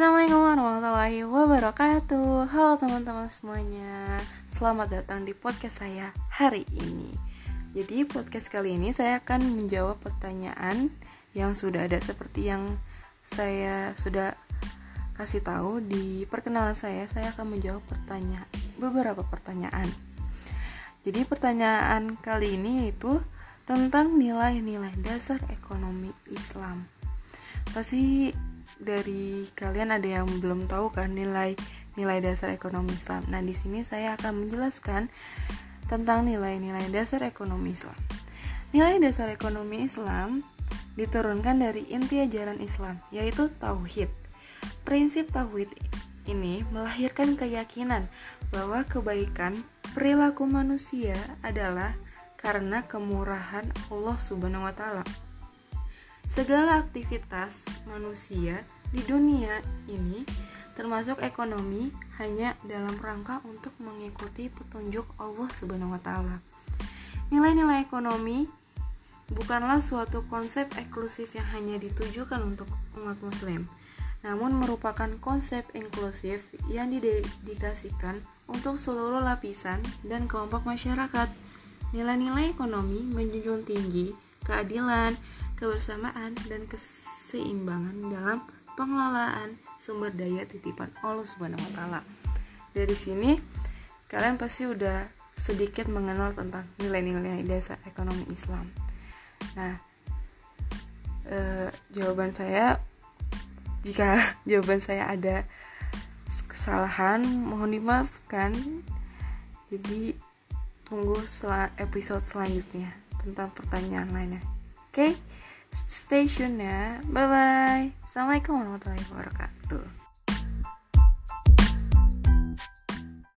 Assalamualaikum warahmatullahi wabarakatuh. Halo teman-teman semuanya. Selamat datang di podcast saya hari ini. Jadi podcast kali ini saya akan menjawab pertanyaan Yang sudah ada seperti yang saya sudah kasih tahu Di perkenalan saya, saya akan menjawab pertanyaan Beberapa pertanyaan. Jadi pertanyaan kali ini yaitu Tentang nilai-nilai dasar ekonomi Islam. Pasti dari kalian ada yang belum tahu kan nilai nilai dasar ekonomi Islam. Nah, di sini saya akan menjelaskan tentang nilai-nilai dasar ekonomi Islam. Nilai dasar ekonomi Islam diturunkan dari inti ajaran Islam, yaitu tauhid. Prinsip tauhid ini melahirkan keyakinan bahwa kebaikan perilaku manusia adalah karena kemurahan Allah Subhanahu wa taala. Segala aktivitas manusia di dunia ini, termasuk ekonomi, hanya dalam rangka untuk mengikuti petunjuk Allah Subhanahu wa taala. Nilai-nilai ekonomi bukanlah suatu konsep eksklusif yang hanya ditujukan untuk umat muslim, namun merupakan konsep inklusif yang didedikasikan untuk seluruh lapisan dan kelompok masyarakat. Nilai-nilai ekonomi menjunjung tinggi keadilan, kebersamaan, dan keseimbangan dalam pengelolaan sumber daya titipan Allah Subhanahu wa taala. Dari sini kalian pasti udah sedikit mengenal tentang nilai-nilai dasar ekonomi Islam. Nah, eh, jawaban saya jika jawaban saya ada kesalahan mohon dimaafkan. Jadi tunggu episode selanjutnya tentang pertanyaan lainnya. Oke, okay? stay tune ya. Bye bye. Assalamualaikum warahmatullahi wabarakatuh.